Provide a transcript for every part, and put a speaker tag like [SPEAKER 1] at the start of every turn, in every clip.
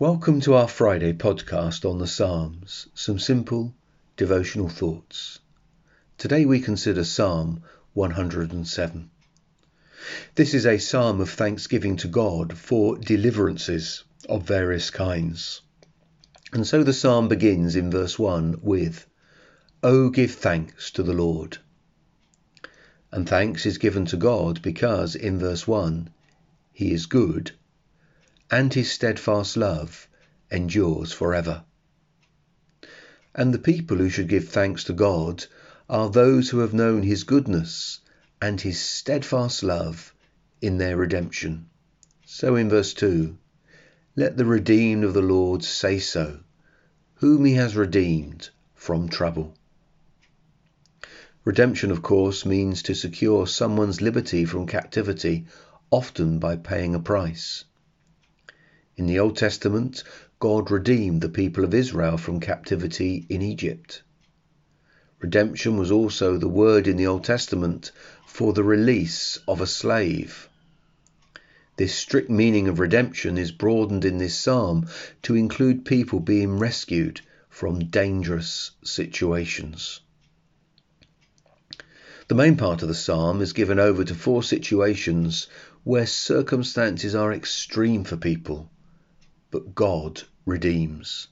[SPEAKER 1] Welcome to our Friday podcast on the Psalms, some simple devotional thoughts. Today we consider Psalm 107. This is a psalm of thanksgiving to God for deliverances of various kinds. And so the psalm begins in verse 1 with, O give thanks to the Lord. And thanks is given to God because in verse 1 he is good and his steadfast love endures forever. And the people who should give thanks to God are those who have known his goodness and his steadfast love in their redemption. So in verse 2, let the redeemed of the Lord say so, whom he has redeemed from trouble. Redemption, of course, means to secure someone's liberty from captivity, often by paying a price. In the Old Testament, God redeemed the people of Israel from captivity in Egypt. Redemption was also the word in the Old Testament for the release of a slave. This strict meaning of redemption is broadened in this psalm to include people being rescued from dangerous situations. The main part of the psalm is given over to four situations where circumstances are extreme for people but God redeems.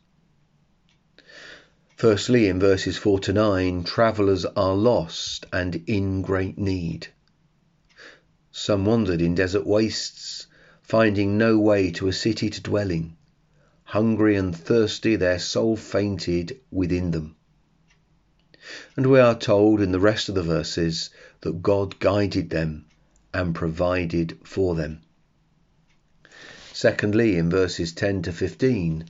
[SPEAKER 1] Firstly, in verses 4 to 9, travellers are lost and in great need. Some wandered in desert wastes, finding no way to a city to dwell in. Hungry and thirsty, their soul fainted within them. And we are told in the rest of the verses that God guided them and provided for them. Secondly, in verses 10 to 15,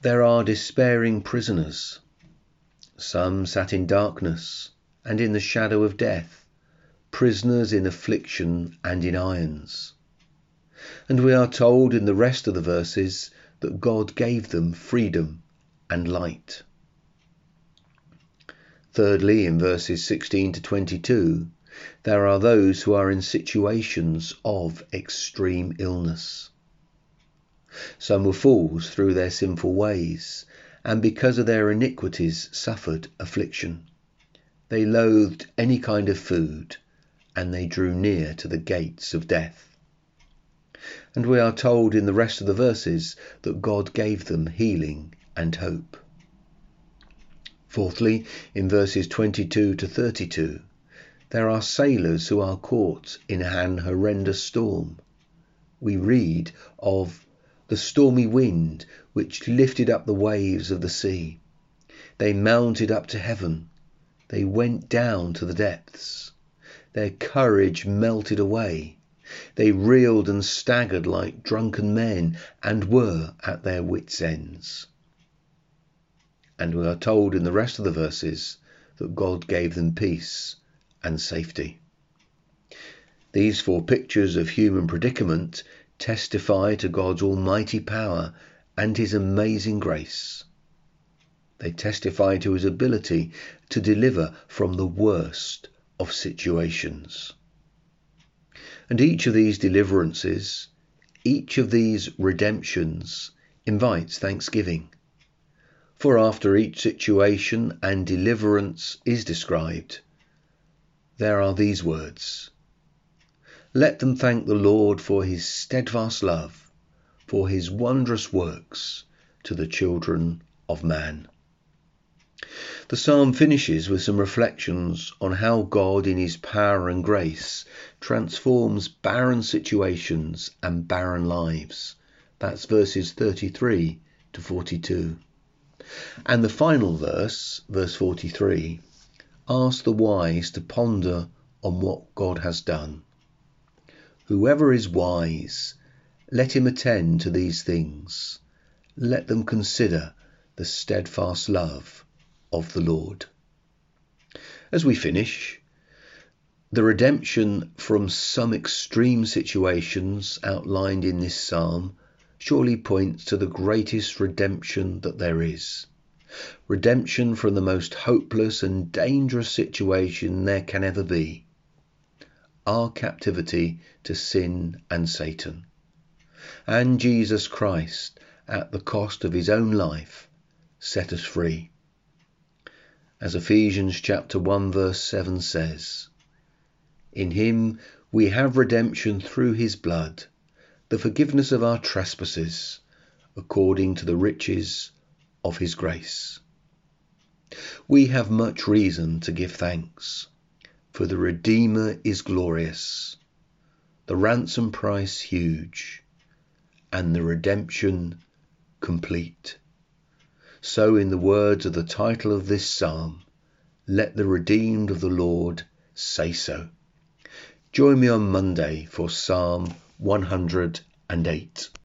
[SPEAKER 1] there are despairing prisoners. Some sat in darkness and in the shadow of death, prisoners in affliction and in irons. And we are told in the rest of the verses that God gave them freedom and light. Thirdly, in verses 16 to 22, there are those who are in situations of extreme illness. Some were fools through their sinful ways, and because of their iniquities suffered affliction. They loathed any kind of food, and they drew near to the gates of death. And we are told in the rest of the verses that God gave them healing and hope. Fourthly, in verses 22 to 32, there are sailors who are caught in an horrendous storm. We read of the stormy wind which lifted up the waves of the sea. They mounted up to heaven. They went down to the depths. Their courage melted away. They reeled and staggered like drunken men and were at their wits' ends. And we are told in the rest of the verses that God gave them peace and safety. These four pictures of human predicament testify to God's almighty power and his amazing grace. They testify to his ability to deliver from the worst of situations. And each of these deliverances, each of these redemptions, invites thanksgiving. For after each situation and deliverance is described, there are these words let them thank the Lord for his steadfast love, for his wondrous works to the children of man. The psalm finishes with some reflections on how God, in his power and grace, transforms barren situations and barren lives. That's verses 33 to 42. And the final verse, verse 43, asks the wise to ponder on what God has done. Whoever is wise, let him attend to these things. Let them consider the steadfast love of the Lord. As we finish, the redemption from some extreme situations outlined in this psalm surely points to the greatest redemption that there is. Redemption from the most hopeless and dangerous situation there can ever be our captivity to sin and Satan. And Jesus Christ, at the cost of his own life, set us free. As Ephesians chapter 1 verse 7 says, In him we have redemption through his blood, the forgiveness of our trespasses, according to the riches of his grace. We have much reason to give thanks, for the Redeemer is glorious, the ransom price huge, and the redemption complete. So, in the words of the title of this psalm, let the redeemed of the Lord say so. Join me on Monday for Psalm 108.